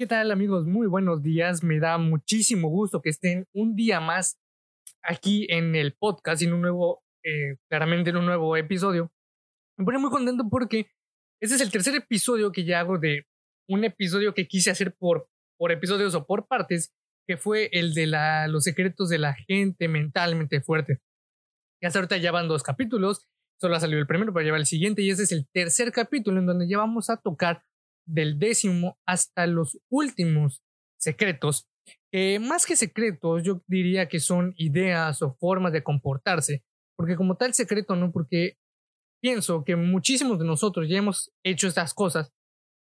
¿Qué tal amigos? Muy buenos días. Me da muchísimo gusto que estén un día más aquí en el podcast, en un nuevo, eh, claramente en un nuevo episodio. Me pone muy contento porque este es el tercer episodio que ya hago de un episodio que quise hacer por, por episodios o por partes, que fue el de la, los secretos de la gente mentalmente fuerte. Y hasta ahorita ya van dos capítulos, solo ha salido el primero, pero lleva el siguiente y este es el tercer capítulo en donde ya vamos a tocar del décimo hasta los últimos secretos, que más que secretos yo diría que son ideas o formas de comportarse, porque como tal secreto no, porque pienso que muchísimos de nosotros ya hemos hecho estas cosas,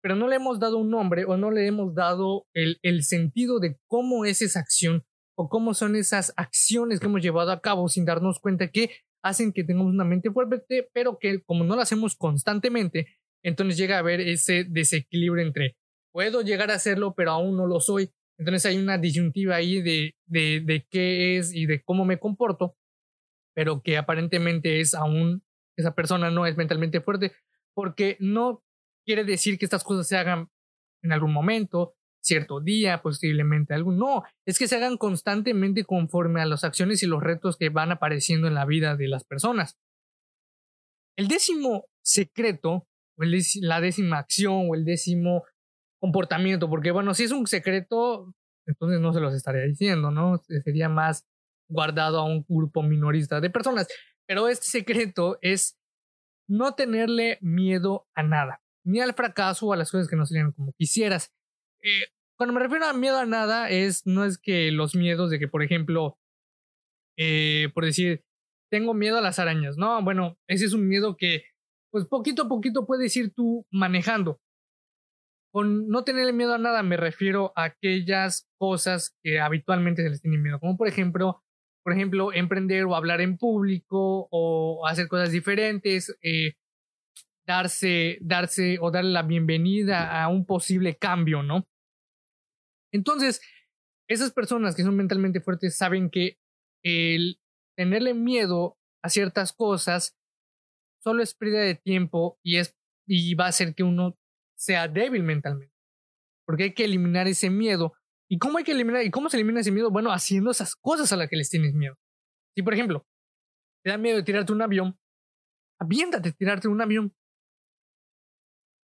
pero no le hemos dado un nombre o no le hemos dado el, el sentido de cómo es esa acción o cómo son esas acciones que hemos llevado a cabo sin darnos cuenta que hacen que tengamos una mente fuerte, pero que como no lo hacemos constantemente, entonces llega a haber ese desequilibrio entre puedo llegar a hacerlo, pero aún no lo soy. Entonces hay una disyuntiva ahí de, de, de qué es y de cómo me comporto, pero que aparentemente es aún, esa persona no es mentalmente fuerte, porque no quiere decir que estas cosas se hagan en algún momento, cierto día, posiblemente algún. No, es que se hagan constantemente conforme a las acciones y los retos que van apareciendo en la vida de las personas. El décimo secreto o la décima acción o el décimo comportamiento, porque bueno, si es un secreto, entonces no se los estaría diciendo, ¿no? Sería más guardado a un grupo minorista de personas. Pero este secreto es no tenerle miedo a nada, ni al fracaso o a las cosas que no salieron como quisieras. Eh, cuando me refiero a miedo a nada, es, no es que los miedos de que, por ejemplo, eh, por decir, tengo miedo a las arañas, no, bueno, ese es un miedo que pues poquito a poquito puedes ir tú manejando. Con no tenerle miedo a nada me refiero a aquellas cosas que habitualmente se les tiene miedo, como por ejemplo, por ejemplo, emprender o hablar en público o hacer cosas diferentes, eh, darse, darse o darle la bienvenida a un posible cambio, ¿no? Entonces, esas personas que son mentalmente fuertes saben que el tenerle miedo a ciertas cosas solo es pérdida de tiempo y, es, y va a hacer que uno sea débil mentalmente. Porque hay que eliminar ese miedo. ¿Y cómo hay que eliminar? ¿Y cómo se elimina ese miedo? Bueno, haciendo esas cosas a las que les tienes miedo. Si, por ejemplo, te da miedo de tirarte un avión, aviéntate tirarte un avión.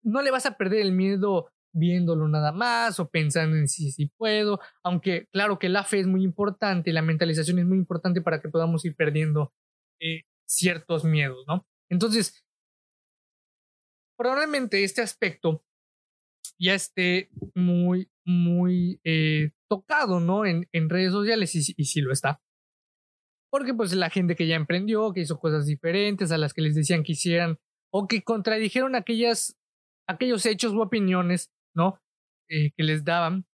No le vas a perder el miedo viéndolo nada más o pensando en si, si puedo, aunque claro que la fe es muy importante, la mentalización es muy importante para que podamos ir perdiendo eh, ciertos miedos, ¿no? Entonces, probablemente este aspecto ya esté muy, muy eh, tocado, ¿no? En, redes sociales y, y sí lo está. Porque pues la gente que ya emprendió, que hizo cosas diferentes a las que les decían que hicieran o que contradijeron aquellas, aquellos hechos u opiniones, ¿no? Eh, que les daban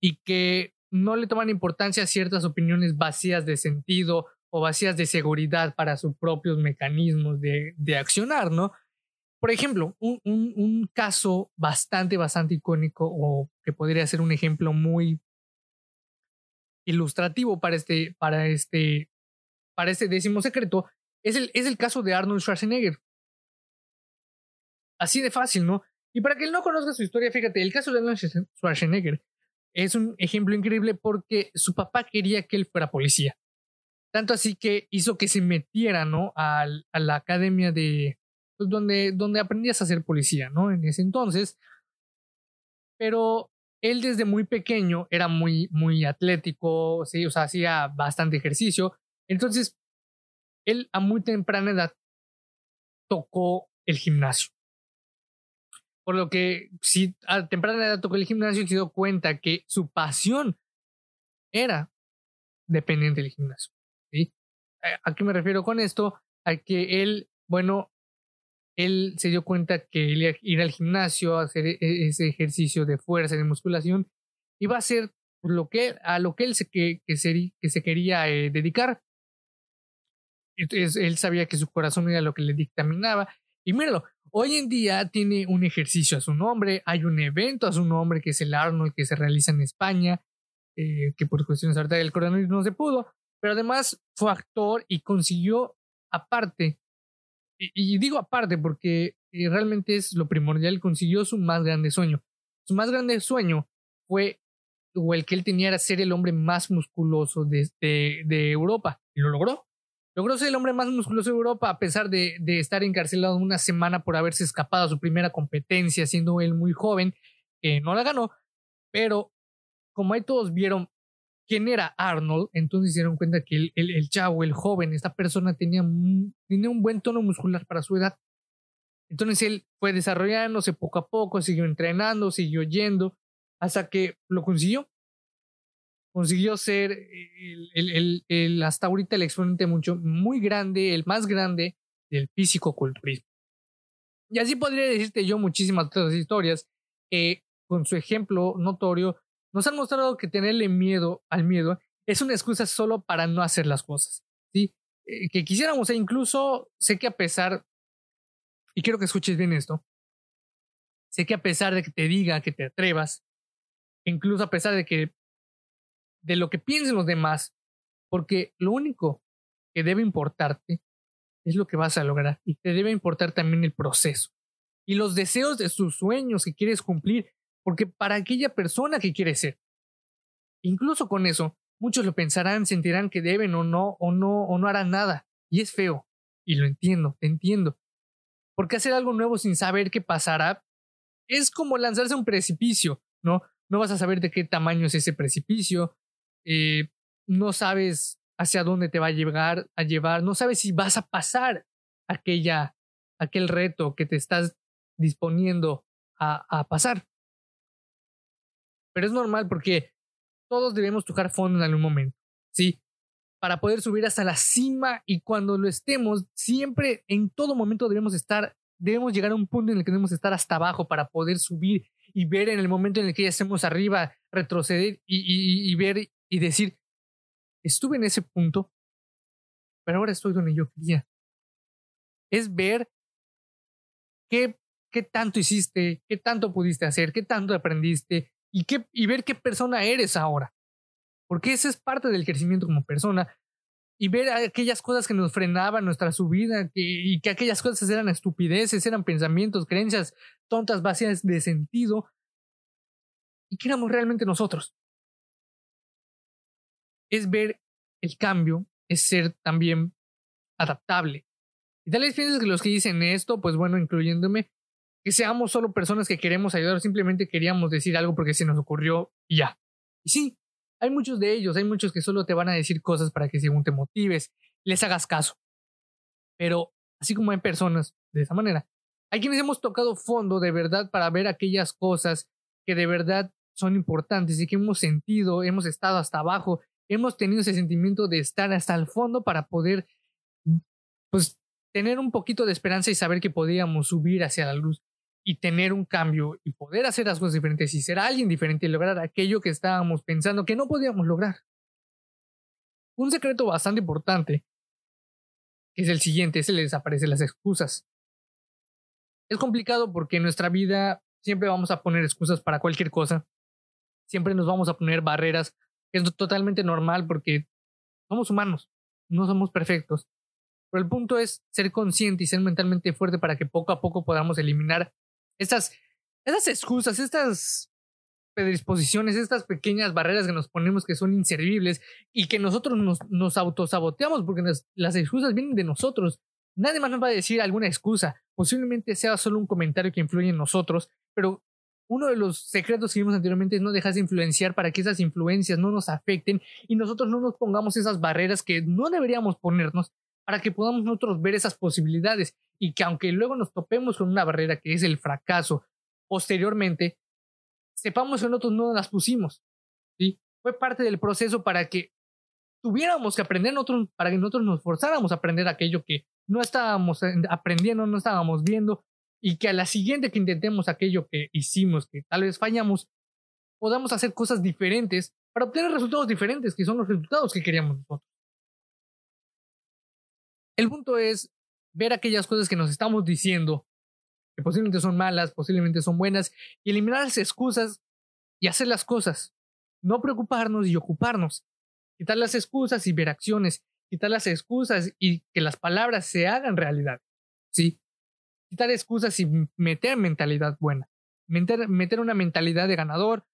y que no le toman importancia a ciertas opiniones vacías de sentido o vacías de seguridad para sus propios mecanismos de, de accionar, ¿no? Por ejemplo, un, un, caso bastante, bastante icónico o que podría ser un ejemplo muy ilustrativo para este, para este, para este décimo secreto es el, es el caso de Arnold Schwarzenegger. Así de fácil, ¿no? Y para que él no conozca su historia, fíjate, el caso de Arnold Schwarzenegger es un ejemplo increíble porque su papá quería que él fuera policía. Tanto así que hizo que se metiera, ¿no? A, a la academia de, pues donde, donde aprendías a ser policía, ¿no? En ese entonces. Pero él desde muy pequeño era muy, muy atlético, sí, o sea, hacía bastante ejercicio. Entonces, él a muy temprana edad tocó el gimnasio. Por lo que, si a temprana edad tocó el gimnasio, se dio cuenta que su pasión era dependiente del gimnasio. ¿Sí? ¿A qué me refiero con esto? A que él, bueno, él se dio cuenta que ir al gimnasio, hacer e-, ese ejercicio de fuerza, de musculación, iba a ser lo que, a lo que él se, que, que se, que se quería eh, dedicar. Entonces, él sabía que su corazón era lo que le dictaminaba. Y míralo, hoy en día tiene un ejercicio a su nombre, hay un evento a su nombre que es el Arnold que se realiza en España, eh, que por cuestiones ahorita del coronavirus no se pudo, pero además fue actor y consiguió aparte, y, digo aparte porque eh, realmente es lo primordial, consiguió su más grande sueño. Su más grande sueño fue, o el que él tenía era ser el hombre más musculoso de, de, Europa. Y lo logró. Logró ser el hombre más musculoso de Europa a pesar de, de, estar encarcelado una semana por haberse escapado a su primera competencia, siendo él muy joven, que no la ganó, pero como ahí todos vieron quién era Arnold, entonces se dieron cuenta que el, el, chavo, el joven, esta persona tenía, tenía un buen tono muscular para su edad. Entonces él fue desarrollándose poco a poco, siguió entrenando, siguió yendo, hasta que lo consiguió. Consiguió ser el, el, hasta ahorita el exponente mucho, muy grande, el más grande del físico-culturismo. Y así podría decirte yo muchísimas otras historias que con su ejemplo notorio nos han mostrado que tenerle miedo al miedo es una excusa solo para no hacer las cosas. ¿sí? Eh, que quisiéramos, e incluso sé que a pesar, y quiero que escuches bien esto, sé que a pesar de que te diga que te atrevas, incluso a pesar de que de lo que piensen los demás, porque lo único que debe importarte es lo que vas a lograr y te debe importar también el proceso y los deseos de sus sueños que quieres cumplir porque para aquella persona que quiere ser. Incluso con eso, muchos lo pensarán, sentirán que deben o no, o no, o no harán nada. Y es feo. Y lo entiendo, te entiendo. Porque hacer algo nuevo sin saber qué pasará es como lanzarse a un precipicio, ¿no? No vas a saber de qué tamaño es ese precipicio, eh, no sabes hacia dónde te va a llevar, a llevar, no sabes si vas a pasar aquella, aquel reto que te estás disponiendo a, a pasar. Pero es normal porque todos debemos tocar fondo en algún momento, ¿sí? Para poder subir hasta la cima y cuando lo estemos, siempre, en todo momento debemos estar, debemos llegar a un punto en el que debemos estar hasta abajo para poder subir y ver en el momento en el que ya estemos arriba, retroceder y, y ver y decir, estuve en ese punto, pero ahora estoy donde yo quería. Es ver qué, qué tanto hiciste, qué tanto pudiste hacer, qué tanto aprendiste, y, ver qué persona eres ahora. Porque esa es parte del crecimiento como persona. Y ver aquellas cosas que nos frenaban nuestra subida y que aquellas cosas eran estupideces, eran pensamientos, creencias tontas, vacías de sentido. Y que éramos realmente nosotros. Es ver el cambio, es ser también adaptable. Y tal vez piensas que los que dicen esto, pues bueno, incluyéndome, que seamos solo personas que queremos ayudar, simplemente queríamos decir algo porque se nos ocurrió y ya. Y sí, hay muchos de ellos, hay muchos que solo te van a decir cosas para que según te motives, les hagas caso. Pero así como hay personas de esa manera, hay quienes hemos tocado fondo de verdad para ver aquellas cosas que de verdad son importantes y que hemos sentido, hemos estado hasta abajo, hemos tenido ese sentimiento de estar hasta el fondo para poder, pues, tener un poquito de esperanza y saber que podíamos subir hacia la luz y tener un cambio y poder hacer las cosas diferentes y ser alguien diferente y lograr aquello que estábamos pensando que no podíamos lograr. Un secreto bastante importante es el siguiente, se le desaparecen las excusas. Es complicado porque en nuestra vida siempre vamos a poner excusas para cualquier cosa. Siempre nos vamos a poner barreras. Es totalmente normal porque somos humanos, no somos perfectos. Pero el punto es ser consciente y ser mentalmente fuerte para que poco a poco podamos eliminar estas, excusas, estas predisposiciones, estas pequeñas barreras que nos ponemos que son inservibles y que nosotros nos, nos autosaboteamos porque las excusas vienen de nosotros. Nadie más nos va a decir alguna excusa. Posiblemente sea solo un comentario que influye en nosotros, pero uno de los secretos que vimos anteriormente es no dejarse influenciar para que esas influencias no nos afecten y nosotros no nos pongamos esas barreras que no deberíamos ponernos para que podamos nosotros ver esas posibilidades y que aunque luego nos topemos con una barrera que es el fracaso, posteriormente sepamos que nosotros no las pusimos. ¿sí? Fue parte del proceso para que tuviéramos que aprender nosotros, para que nosotros nos forzáramos a aprender aquello que no estábamos aprendiendo, no estábamos viendo y que a la siguiente que intentemos aquello que hicimos, que tal vez fallamos, podamos hacer cosas diferentes para obtener resultados diferentes, que son los resultados que queríamos nosotros. El punto es ver aquellas cosas que nos estamos diciendo, que posiblemente son malas, posiblemente son buenas, y eliminar las excusas y hacer las cosas. No preocuparnos y ocuparnos. Quitar las excusas y ver acciones. Quitar las excusas y que las palabras se hagan realidad. ¿Sí? Quitar excusas y meter mentalidad buena. Meter, una mentalidad de ganador,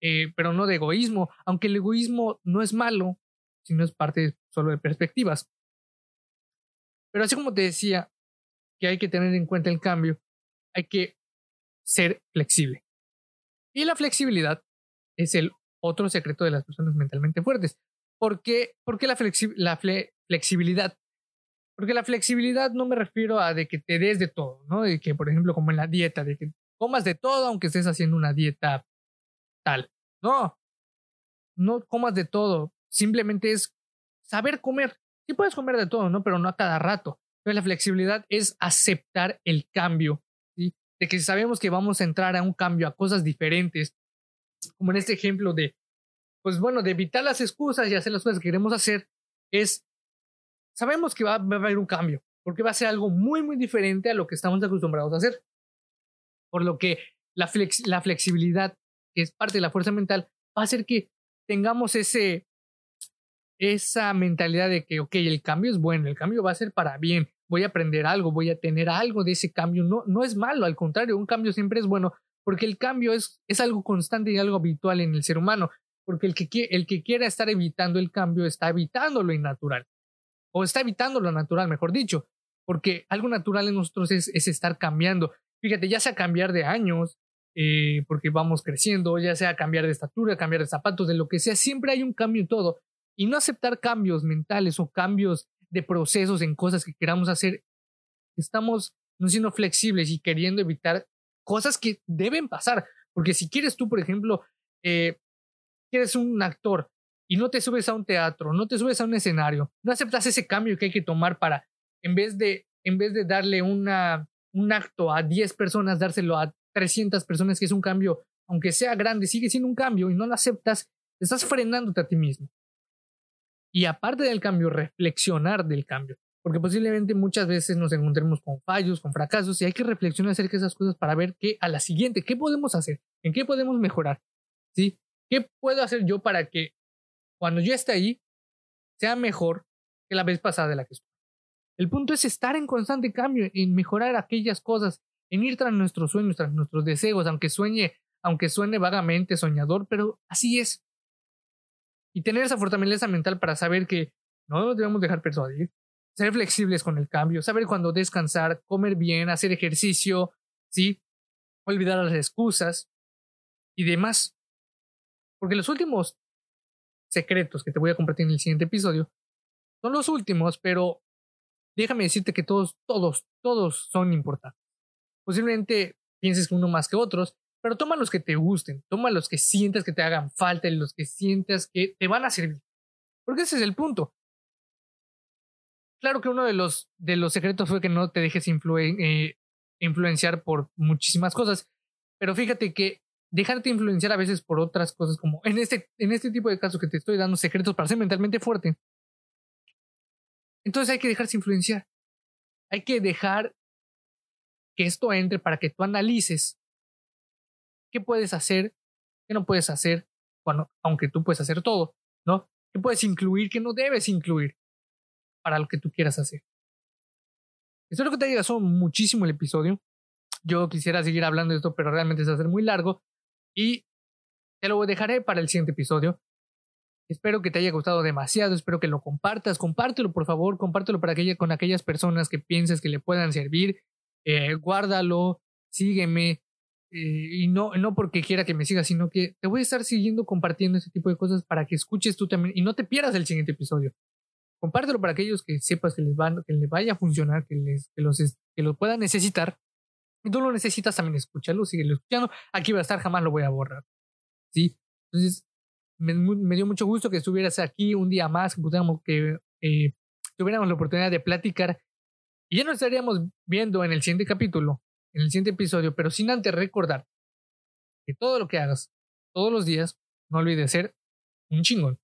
eh, pero no de egoísmo, aunque el egoísmo no es malo, sino es parte solo de perspectivas. Pero así como te decía que hay que tener en cuenta el cambio, hay que ser flexible. Y la flexibilidad es el otro secreto de las personas mentalmente fuertes. ¿Por qué, ¿Por qué la, la flexibilidad? Porque la flexibilidad no me refiero a de que te des de todo, ¿no? De que, por ejemplo, como en la dieta, de que comas de todo aunque estés haciendo una dieta tal. No, no comas de todo. Simplemente es saber comer. Sí puedes comer de todo, ¿no? Pero no a cada rato. Entonces la flexibilidad es aceptar el cambio, ¿sí? De que sabemos que vamos a entrar a un cambio, a cosas diferentes, como en este ejemplo de, pues bueno, de evitar las excusas y hacer las cosas que queremos hacer, es, sabemos que va, va a haber un cambio, porque va a ser algo muy, muy diferente a lo que estamos acostumbrados a hacer. Por lo que la, la flexibilidad, que es parte de la fuerza mental, va a hacer que tengamos ese, esa mentalidad de que, ok, el cambio es bueno, el cambio va a ser para bien, voy a aprender algo, voy a tener algo de ese cambio. No, no es malo, al contrario, un cambio siempre es bueno, porque el cambio es, es algo constante y algo habitual en el ser humano, porque el que, el que quiera estar evitando el cambio está evitando lo innatural, o está evitando lo natural, mejor dicho, porque algo natural en nosotros es, es estar cambiando. Fíjate, ya sea cambiar de años, eh, porque vamos creciendo, ya sea cambiar de estatura, cambiar de zapatos, de lo que sea, siempre hay un cambio en todo. Y no aceptar cambios mentales o cambios de procesos en cosas que queramos hacer, estamos no siendo flexibles y queriendo evitar cosas que deben pasar. Porque si quieres tú, por ejemplo, eh, quieres un actor y no te subes a un teatro, no te subes a un escenario, no aceptas ese cambio que hay que tomar para, en vez de, en vez de darle una, un acto a 10 personas, dárselo a 300 personas, que es un cambio, aunque sea grande, sigue siendo un cambio y no lo aceptas, estás frenándote a ti mismo. Y aparte del cambio, reflexionar del cambio. Porque posiblemente muchas veces nos encontremos con fallos, con fracasos, y hay que reflexionar acerca de esas cosas para ver qué a la siguiente, qué podemos hacer, en qué podemos mejorar. ¿Sí? ¿Qué puedo hacer yo para que cuando yo esté ahí sea mejor que la vez pasada de la que estuve? El punto es estar en constante cambio, en mejorar aquellas cosas en ir tras nuestros sueños, tras nuestros deseos, aunque sueñe, aunque suene vagamente soñador, pero así es. Y tener esa fortaleza mental para saber que no nos debemos dejar persuadir, ser flexibles con el cambio, saber cuándo descansar, comer bien, hacer ejercicio, ¿sí? Olvidar las excusas y demás. Porque los últimos secretos que te voy a compartir en el siguiente episodio son los últimos, pero déjame decirte que todos, todos, todos son importantes. Posiblemente pienses que uno más que otros, pero toma los que te gusten, toma los que sientas que te hagan falta los que sientas que te van a servir. Porque ese es el punto. Claro que uno de los, de los secretos fue que no te dejes eh, influenciar por muchísimas cosas, pero fíjate que dejarte influenciar a veces por otras cosas, como en este, en este tipo de casos que te estoy dando secretos para ser mentalmente fuerte. Entonces hay que dejarse influenciar. Hay que dejar que esto entre para que tú analices qué puedes hacer, qué no puedes hacer, bueno, aunque tú puedes hacer todo, ¿no? ¿Qué puedes incluir, qué no debes incluir para lo que tú quieras hacer? Espero que te haya gustado muchísimo el episodio. Yo quisiera seguir hablando de esto, pero realmente se va a hacer muy largo y te lo dejaré para el siguiente episodio. Espero que te haya gustado demasiado, espero que lo compartas, compártelo por favor, compártelo para aquella, con aquellas personas que pienses que le puedan servir eh, guárdalo, sígueme. Eh, y no, no porque quiera que me sigas, sino que te voy a estar siguiendo compartiendo ese tipo de cosas para que escuches tú también y no te pierdas el siguiente episodio. Compártelo para aquellos que sepas que les, van, que les vaya a funcionar, que, les, que, los, que lo puedan necesitar. Y tú lo necesitas también, escúchalo, síguelo escuchando. Aquí va a estar, jamás lo voy a borrar. ¿Sí? Entonces, me, me dio mucho gusto que estuvieras aquí un día más, que pudiéramos, que eh, tuviéramos la oportunidad de platicar y ya nos estaríamos viendo en el siguiente capítulo, en el siguiente episodio, pero sin antes recordar que todo lo que hagas todos los días, no olvides ser un chingón.